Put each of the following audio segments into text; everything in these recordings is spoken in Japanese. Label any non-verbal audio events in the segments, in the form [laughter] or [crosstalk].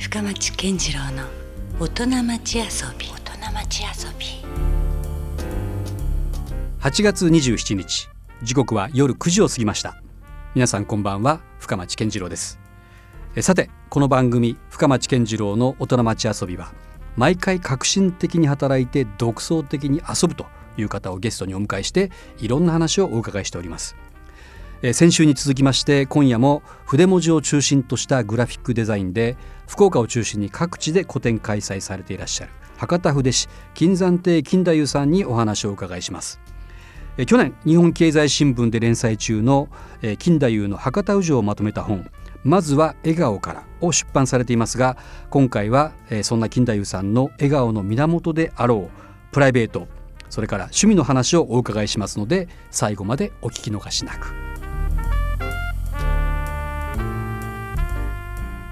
深町健次郎の大人町遊び。大人町遊び。8月27日。時刻は夜9時を過ぎました。皆さんこんばんは。深町健次郎です。えさてこの番組深町健次郎の大人町遊びは毎回革新的に働いて独創的に遊ぶという方をゲストにお迎えしていろんな話をお伺いしておりますえ先週に続きまして今夜も筆文字を中心としたグラフィックデザインで福岡を中心に各地で個展開催されていらっしゃる博多筆師金山亭金太夫さんにお話をお伺いしますえ去年日本経済新聞で連載中のえ金太夫の博多宇治をまとめた本まずは笑顔からを出版されていますが今回はえそんな金太夫さんの笑顔の源であろうプライベートそれから趣味の話をお伺いしますので最後までお聞き逃しなく。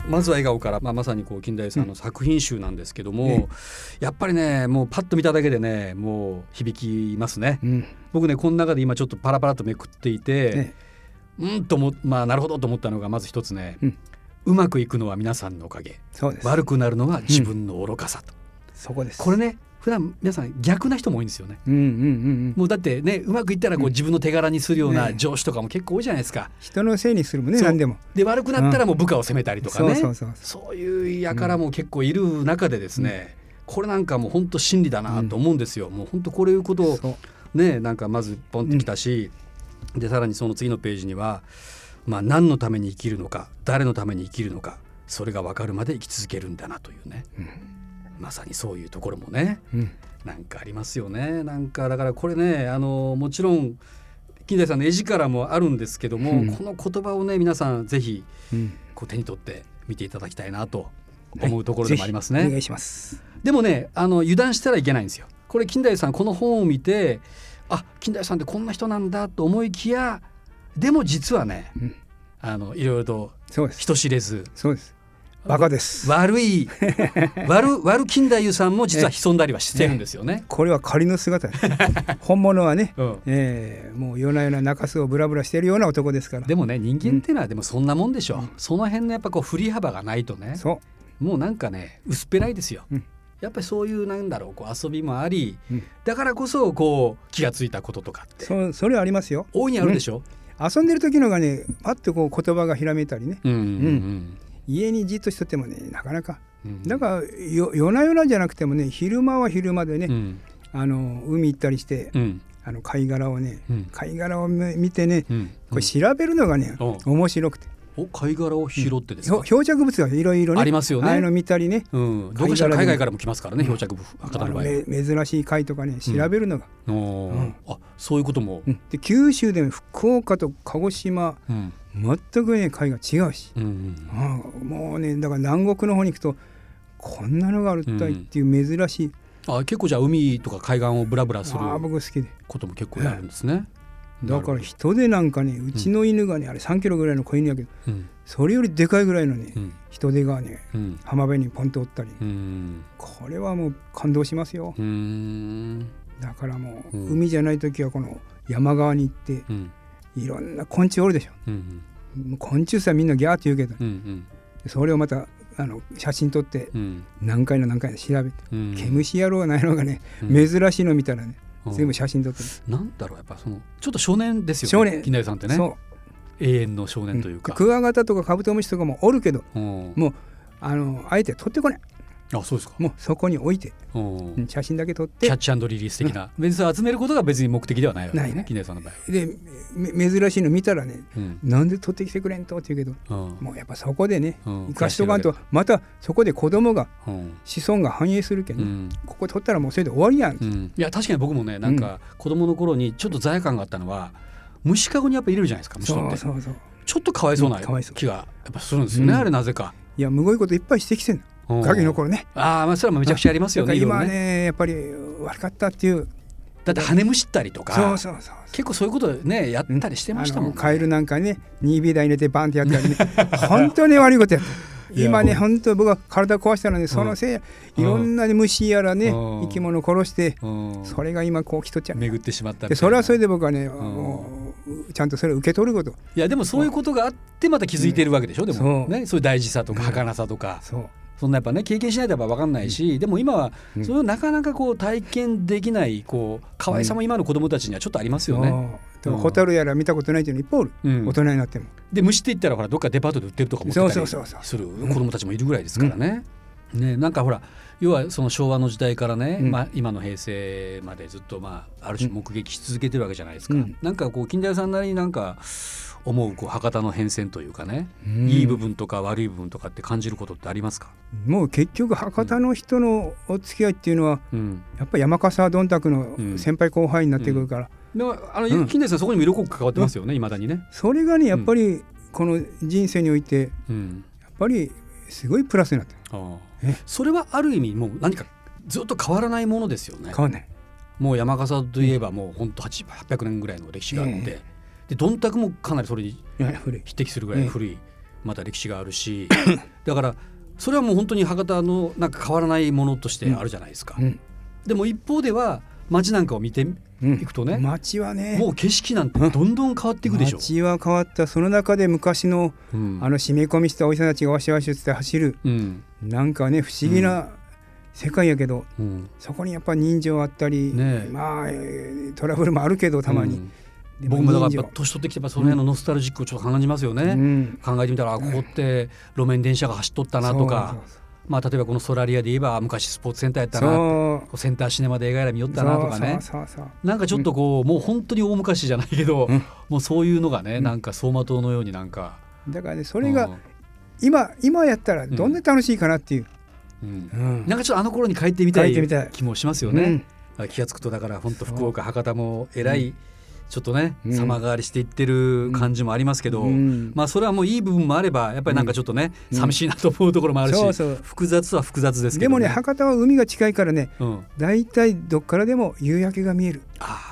まずは笑顔から、まあ、まさにこう金田さんの作品集なんですけども、うん、やっぱりねもうパッと見ただけでねもう響きますね、うん、僕ねこの中で今ちょっとパラパラとめくっていて、ね、うんともまあなるほどと思ったのがまず一つね、うん、うまくいくのは皆さんのおかげ。悪くなるのは自分の愚かさと、そこです。これね普段皆さん逆な人も多いんですよね。うんうんうん、もうだってねうまくいったらこう自分の手柄にするような上司とかも結構多いじゃないですか。人のせいにするもんね何でも。で悪くなったらもう部下を責めたりとかね、そういう輩も結構いる中でですね、うん、これなんかもう本当真理だなと思うんですよ。うん、もう本当これいうことをねなんかまずポンってきたし、うん、でさらにその次のページには、まあ、何のために生きるのか誰のために生きるのかそれが分かるまで生き続けるんだなというね。まさにそういうところもね、うん、なんかありますよね。なんかだからこれねあのもちろん金田さんの絵力もあるんですけども、うん、この言葉をね皆さんぜひ、こう手に取って見ていただきたいなと思うところでもありますね。はい、お願いします。でもねあの油断したらいけないんですよ。これ金田さんこの本を見てあ金田さんってこんな人なんだと思いきやでも実はね、うん、あのいろいろと人知れずそうですバカです。悪い [laughs] 悪悪金太夫さんも実は潜んだりはしてるんですよね。ねこれは仮の姿。[laughs] 本物はね、うん、えー、もう夜な夜な中洲をブラブラしているような男ですから。でもね人間っていうのはでもそんなもんでしょ。う、うん、その辺のやっぱこう振り幅がないとねもうなんかね薄っぺらいですよ。うん。やっぱりそういうなんだろうこう遊びもあり、うん、だからこそこう気が付いたこととかって。そそれありますよ。大いにあるでしょ、うん、遊んでる時のがねパッとこう言葉がひらめいたりね、うん、うん、家にじっとしとってもねなかなか、うん、だから夜な夜なじゃなくてもね昼間は昼間でね、うん、あの海行ったりして、うん、あの貝殻をね、貝殻を見てね、これ調べるのがね、面白くて。お貝殻を拾ってですか、漂着物がいろいろね。ありますよね。ああいうの見たりね、うん、どうか海外からも来ますからね、漂着物博多の場合珍しい貝とかね調べるのが、うん、あそういうことも、で九州でも福岡と鹿児島、全くね貝が違うし、うんうんあもうねだから南国の方に行くとこんなのがあるったいっていう珍しい、うん、あ結構じゃあ海とか海岸をブラブラするあ僕好きで。ことも結構やるんですね、だから人でなんかねうちの犬がね、あれ3キロぐらいの子犬やけど、うん、それよりでかいぐらいのね、うん、人手がね、うん、浜辺にポンとおったり、これはもう感動しますよ。だからもう、海じゃない時はこの山側に行って、いろんな昆虫おるでしょ、うんうん、昆虫さみんなギャーって言うけど、うんうん、それをまたあの写真撮って何回の何回の調べて、うん、毛虫やろうないのがね、珍しいの見たらね全部写真撮ってなんだろうやっぱそのちょっと少年ですよね少年。木さんってね。永遠の少年というか、クワガタとかカブトムシとかもおるけど、もうあのあえて撮ってこないあそうですか。もうそこに置いて写真だけ撮って。キャッチリリース的な、うん、別に集めることが別に目的ではないわけですね。さんの場合で珍しいの見たらね、うん、なんで撮ってきてくれんと？って言うけど、うん、もうやっぱそこでね、生かしとかんとまたそこで子供が、子孫が繁栄するけど、ねここ撮ったらもうそれで終わりやん、いや確かに僕もねなんか子供の頃にちょっと罪悪感があったのは虫かごにやっぱ入れるじゃないですか虫って。そうそうちょっとかわいそうな気がやっぱするんですよね、あれなぜか。いやむごいこといっぱい指摘してんのガキの頃ね。ああまあそれはめちゃくちゃありますよね今ねやっぱり悪かったっていうだって羽むしったりとかそうそうそう結構そういうことねやったりしてましたもん、ね、カエルなんかね 2B 台入れてバンってやったりね。[laughs] 本当に悪いことやった。今ね本当僕は体壊したのでそのせい、いろんな虫やらね、生き物殺して、それが今こう来とっちゃう。巡ってしまったでそれはそれで僕はね、もうちゃんとそれを受け取ること。いやでもそういうことがあってまた気づいているわけでしょ、でもねそういう大事さとか儚さとか、そうそんなやっぱね経験しないとやっぱ分かんないし、うん、でも今はそれをなかなかこう体験できないこう可愛さも今の子供たちにはちょっとありますよね。うん、ホタルやら見たことないっていうのいっぱいおる、うん、大人になっても。で虫って言ったらほらどっかデパートで売ってるとかもってたりする子供たちもいるぐらいですからね。ねなんかほら要はその昭和の時代からね、まあ、今の平成までずっと、まあ、ある種目撃し続けてるわけじゃないですか。なんかこう近代さんなりになんか思うこう博多の変遷というかね、うん、いい部分とか悪い部分とかって感じることってありますか？もう結局博多の人のお付き合いっていうのは、うん、やっぱり山笠どんたくの先輩後輩になってくるから、うん、あの金田さんそこにも色濃く関わってますよねいま、だにね。それがねやっぱりこの人生において、やっぱりすごいプラスになってるそれはある意味もう何かずっと変わらないものですよね。変わらない。もう山笠といえばもう本当800年ぐらいの歴史があって、えーでどんたくもかなりそれに匹敵するぐらい古いまた歴史があるし。だからそれはもう本当に博多のなんか変わらないものとしてあるじゃないですか。うん、でも一方では街なんかを見ていくとね、うん、街はね。もう景色なんてどんどん変わっていくでしょ、う街は変わった。その中で昔の、うん、あの締め込みしたおじさんたちがわしわしって走る、うん、なんかね不思議な世界やけど、そこにやっぱ人情あったり、ね、まあトラブルもあるけどたまに。僕もだからやっぱ年取ってきてその辺のノスタルジックをちょっと感じますよね、うん、考えてみたらここって路面電車が走っとったなとか。まあ、例えばこのソラリアで言えば昔スポーツセンターやったなセンターシネマで映画やら見よったなとかね。なんかちょっとこう、うん、もう本当に大昔じゃないけど、うん、もうそういうのがね、うん、なんか走馬灯のようになんか。だからねそれが今今やったらどんな楽しいかなっていう、うん。なんかちょっとあの頃に帰ってみたい気もしますよね、気が付くとだから本当福岡博多もえらい、ちょっとね、うん、様変わりしていってる感じもありますけど、うん、まあそれはもういい部分もあればやっぱりなんかちょっとね、うん、寂しいなと思うところもあるし、そうそう。複雑は複雑ですけど、ね、でもね博多は海が近いからね大体、どっからでも夕焼けが見える。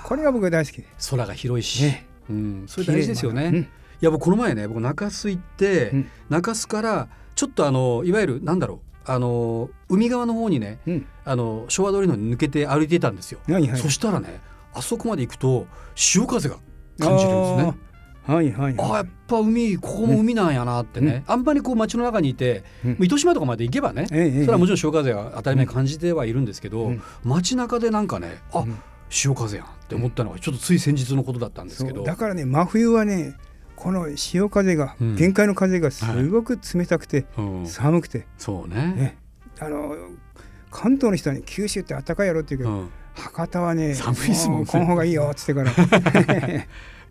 これが僕は大好き空が広いし、ね、うん、それ大事ですよね。いや僕この前ね僕中洲行って、中洲からちょっとあのいわゆるなんだろうあの海側の方にね、あの昭和通りの抜けて歩いていたんですよ。はいはい、そしたらねあそこまで行くと潮風が感じるんですね。はいはい、はい、あやっぱ海ここも海なんやなってね、うん、あんまりこう街の中にいて、うん、糸島とかまで行けばね、それはもちろん潮風が当たり前感じてはいるんですけど、うん、街中でなんかねあ、潮風やんって思ったのがちょっとつい先日のことだったんですけど。だからね真冬はねこの潮風が、限界の風がすごく冷たくて、寒くて、そうね、ね、あの関東の人は、ね、九州って暖かいやろって言うけど、博多はね寒いですもん、ね、この方がいいよっつってから。[laughs]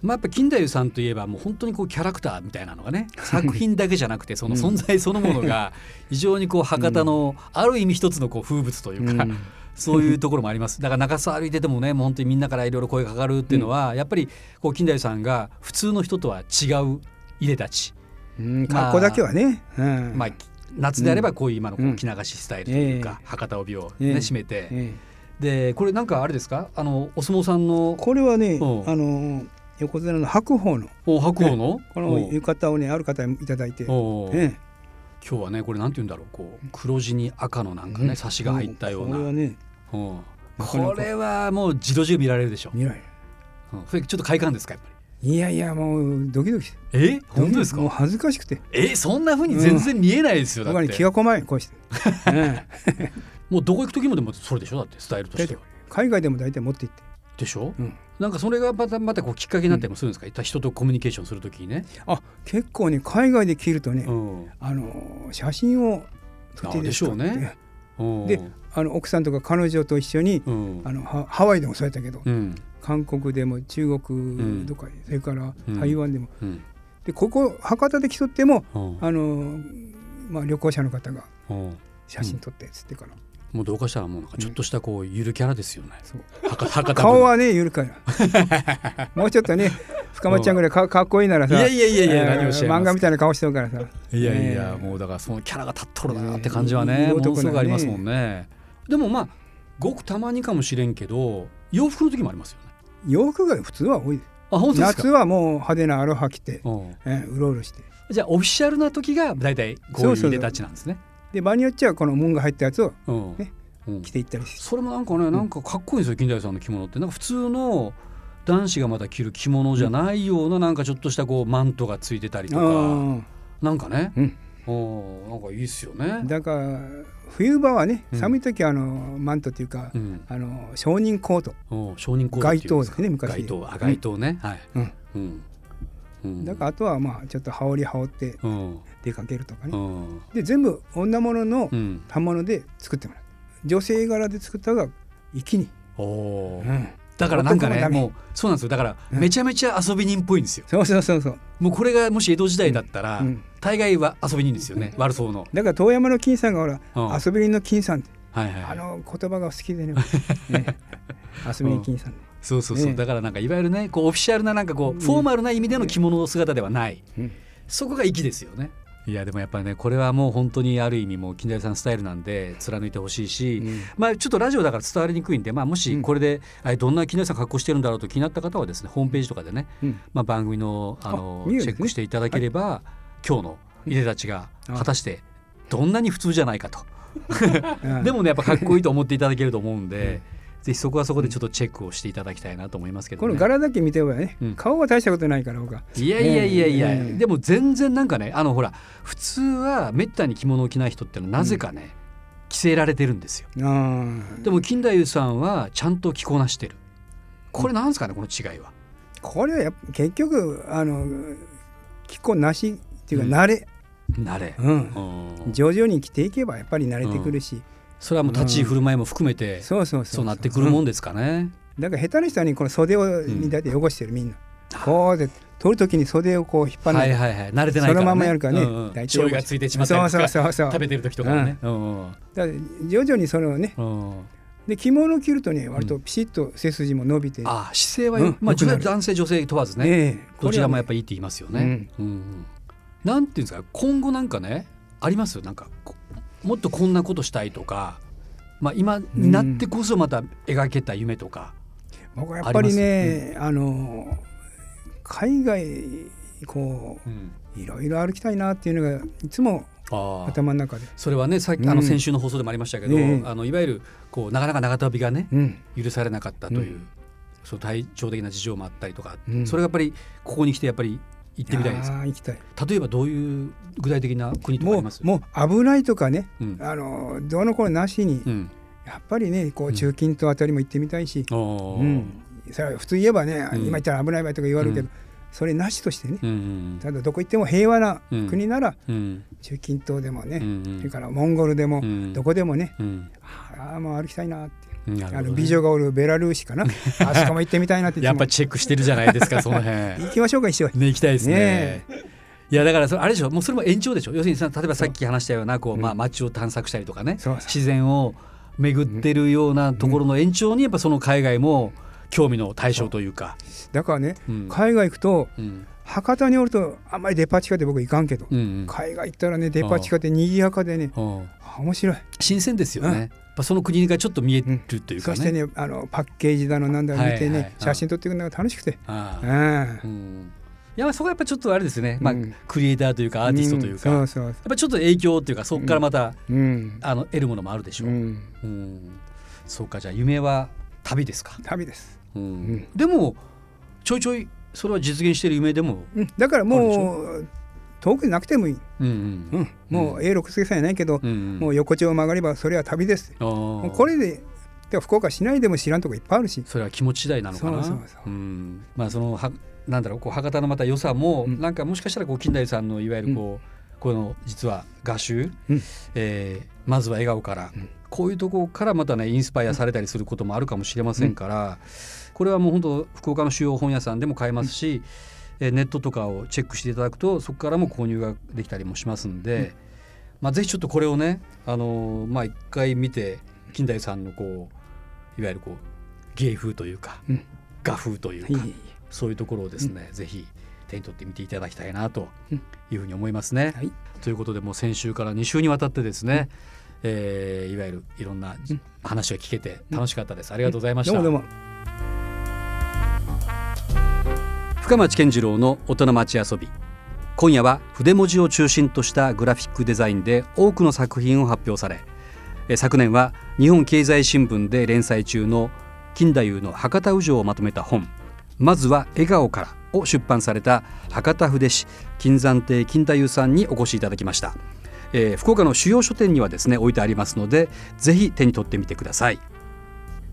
まあやっぱ金太夫さんといえばもう本当にこうキャラクターみたいなのがね作品だけじゃなくてその存在そのものが [laughs] 非常にこう博多のある意味一つのこう風物というか、そういうところもあります。だから中洲歩いててもねもう本当にみんなからいろいろ声がかかるっていうのは、やっぱりこう金太夫さんが普通の人とは違う入れ立ち、うん、格好だけはね、うん、まあ夏であればこういう今のこう着流しスタイルというか、博多帯をね、締めて。でこれなんかあれですか？あのお相撲さんのこれはねあの横綱の白鵬のお白鵬の、この浴衣をねある方にいただいて、ね、今日はねこれなんて言うんだろうこう黒地に赤のなんかね、差しが入ったような、これはねこれはもうじろじろ見られるでしょ。見られる、ちょっと快感ですかやっぱり？いやいやもうドキドキ。え？本当ですか？もう恥ずかしくて。えそんなふうに全然見えないですよ、うん、だって気がこまいこうして、[laughs] もうどこ行く時もでもそれでしょ？だってスタイルとして。は海外でも大体持って行って。でしょ、うん、なんかそれがまたまたこうきっかけになったりもする。んですか、うん、人とコミュニケーションするときにね。あ結構ね海外で着るとね、うん、あの写真を撮ってでしょうね。であの奥さんとか彼女と一緒に、あのハワイでもそうやったけど、韓国でも中国とか、それから台湾でも、でここ博多で来とっても、あのまあ、旅行者の方が写真撮ってっつってから。もうどうかしたらもうなんかちょっとしたこうゆるキャラですよね。[laughs] 顔はねゆるかや。[laughs] もうちょっとね深町ちゃんぐらいかかっこいいならさ。いやいやいやいや、何をし漫画みたいな顔してるからさ。いやいや、もうだからそのキャラが立っとるなって感じはね、ものすごくありますもんね。でもまあごくたまにかもしれんけど洋服の時もありますよね。洋服が普通は多い。あ本当ですか？夏はもう派手なアロハ着て、えうろうろして。じゃあオフィシャルな時が大体こういう入れたちなんですね。で場によっちゃこの門が入ったやつをね、うん、着ていったりそれもなんかねなんかかっこいいんですよ金田さんの着物って。なんか普通の男子がまた着る着物じゃないようななんかちょっとしたこうマントがついてたりとか。なんかね、うん、おなんかいいっすよね。だから冬場はね、寒い時はあのマントっていうか、あの承認コート。承認コート街灯ですね昔。街灯あ街灯ね、はい、うんだからあとはまあちょっと羽織羽織って出かけるとかね、で全部女物の反物で作ってもらう。女性柄で作った方が一気に。お、うん。だからなんかねもうそうなんですよ。だからめちゃめちゃ遊び人っぽいんですよ、そうそうそうそう。もうこれがもし江戸時代だったら、大概は遊び人ですよね、悪そうの。だから遠山の金さんがほら、遊び人の金さんって、はいはい、あの言葉が好きでね。[laughs] ね。遊び人金さん、そうそうそう、だからなんかいわゆるねこうオフィシャルななんかこう、フォーマルな意味での着物姿ではない、そこが粋ですよね。いやでもやっぱりねこれはもう本当にある意味もう金田さんスタイルなんで貫いてほしいし、うん、まあちょっとラジオだから伝わりにくいんで、まあ、もしこれで、うん、どんな金田さん格好してるんだろうと気になった方はですねホームページとかでね、うん、まあ、番組のあのチェックしていただければ、はい、今日のいでたちが果たしてどんなに普通じゃないかと。[laughs] でもねやっぱかっこいいと思っていただけると思うんで。ぜひそこはそこでちょっとチェックをしていただきたいなと思いますけど、ね、この柄だけ見てばね、うん、顔は大したことないから僕は。いやいやいやいや、えー、でも全然なんかねあのほら普通はめったに着物を着ない人ってのはなぜかね、うん、着せられてるんですよ。でも金太夫さんはちゃんと着こなしてる。これなんですかねこの違いは。これはや結局あの着こなしっていうか慣れ、うん、慣れ、うん、徐々に着ていけばやっぱり慣れてくるし、それはもう立ち居振る舞いも含めて、そうなってくるもんですかね。だから下手な人にこの袖をに大体汚してるみん。な。こうで取るときに袖をこう引っ張るはいはいはい。慣れてないそのままやるからね、うんうん、醤油がついてしまったりとか。そうそうそう食べてる時とかね、だ徐々にそれをね、うん、で着物を着るとね割とピシッと背筋も伸びて、うん、あ姿勢は、うん、まあ男性女性問わずね、え。ー、どちらもやっぱいいって言いますよね、うんうん、なんていうんですか今後なんかねあります？よなんかもっとこんなことしたいとかまあ、今になってこそまた描けた夢とか、うん、僕はやっぱりね、うん、あの海外こう、うん、いろいろ歩きたいなっていうのがいつも頭の中で。それはねさっき、あの先週の放送でもありましたけど、あのいわゆるこうなかなか長旅がね、許されなかったという、その体調的な事情もあったりとか、それがやっぱりここに来てやっぱり行ってみたいです行きたい。例えばどういう具体的な国とかあります？もう危ないとかね、うん、あのどうのこれなしに、うん、やっぱりねこう中近東あたりも行ってみたいし、うん、それは普通言えばね、今言ったら危ない場合とか言われるけど、それなしとしてね、うんうん、ただどこ行っても平和な国なら、うん、中近東でもね、うんうん、それからモンゴルでも、どこでもね、うん、ああもう歩きたいなって。ね、あの美女がおるベラルーシかな。[laughs] あそこも行ってみたいなってやっぱチェックしてるじゃないですかその辺。行きましょうか一緒ね行きたいですね。ねいやだからそあれでしょもうそれも延長でしょ。要するにさ例えばさっき話したようなこう、まあ、街を探索したりとかね。自然を巡ってるようなところの延長にやっぱその海外も興味の対象というか。だからね、うん、海外行くと、うん。博多におるとあんまりデパ地下で僕行かんけど、うん。うん、海外行ったらねデパ地下で賑やかでね面白い。新鮮ですよね、うん、その国がちょっと見えるというか、ね、そしてねあのパッケージだのなんだろ見てね、はいはい、写真撮っていくのが楽しくて。うん。いやそこはやっぱちょっとあれですね、まあ、クリエイターというかアーティストというか、そうそうやっぱちょっと影響というかそこからまた、うん、あの得るものもあるでしょう、うん。うん、そうかじゃあ夢は旅ですか？旅です、うん、でもちょいちょいそれは実現している夢でも、うん、だからもう遠くになくてもいい、うんうん。うん、もう A6 星さんやないけど、うんうん、もう横丁を曲がればそれは旅ですこれでで福岡市内でも知らんとこいっぱいあるし。それは気持ち次第なのかな。そうそうそう、う。ん、まあそのはなんだろうこう博多のまた良さも、うん、なんかもしかしたらこう金田さんのいわゆるこう、うん、この実は画集、うん、えー、まずは笑顔から、うん、こういうところからまたねインスパイアされたりすることもあるかもしれませんから、これはもう本当福岡の主要本屋さんでも買えますし、うん、ネットとかをチェックしていただくとそこからも購入ができたりもしますんで、うん、まあ、ぜひちょっとこれをねあのまあ、一回見て金田さんのこういわゆるこう芸風というか、うん、画風というか、そういうところをですね、ぜひ手に取ってみていただきたいなというふうに思いますね。はい、ということでもう先週から2週にわたってですね、えー、いわゆるいろんな話を聞けて楽しかったです。ありがとうございました。深町健次郎の大人町遊び。今夜は筆文字を中心としたグラフィックデザインで多くの作品を発表され昨年は日本経済新聞で連載中の金太夫の博多宇城をまとめた本まずは笑顔からを出版された博多筆師金山亭金太夫さんにお越しいただきました、えー、福岡の主要書店にはですね置いてありますのでぜひ手に取ってみてください。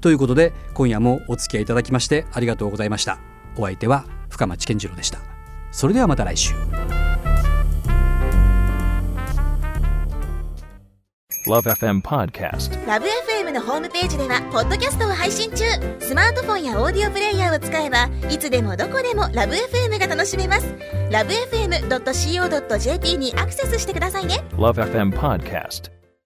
ということで今夜もお付き合いいただきましてありがとうございました。お相手は深町健次郎でした。それではまた来週。LoveFM Podcast LoveFM のホームページではポッドキャストを配信中。スマートフォンやオーディオプレイヤーを使えばいつでもどこでも LoveFM が楽しめます。LoveFM.co.jp にアクセスしてくださいね。LoveFM Podcast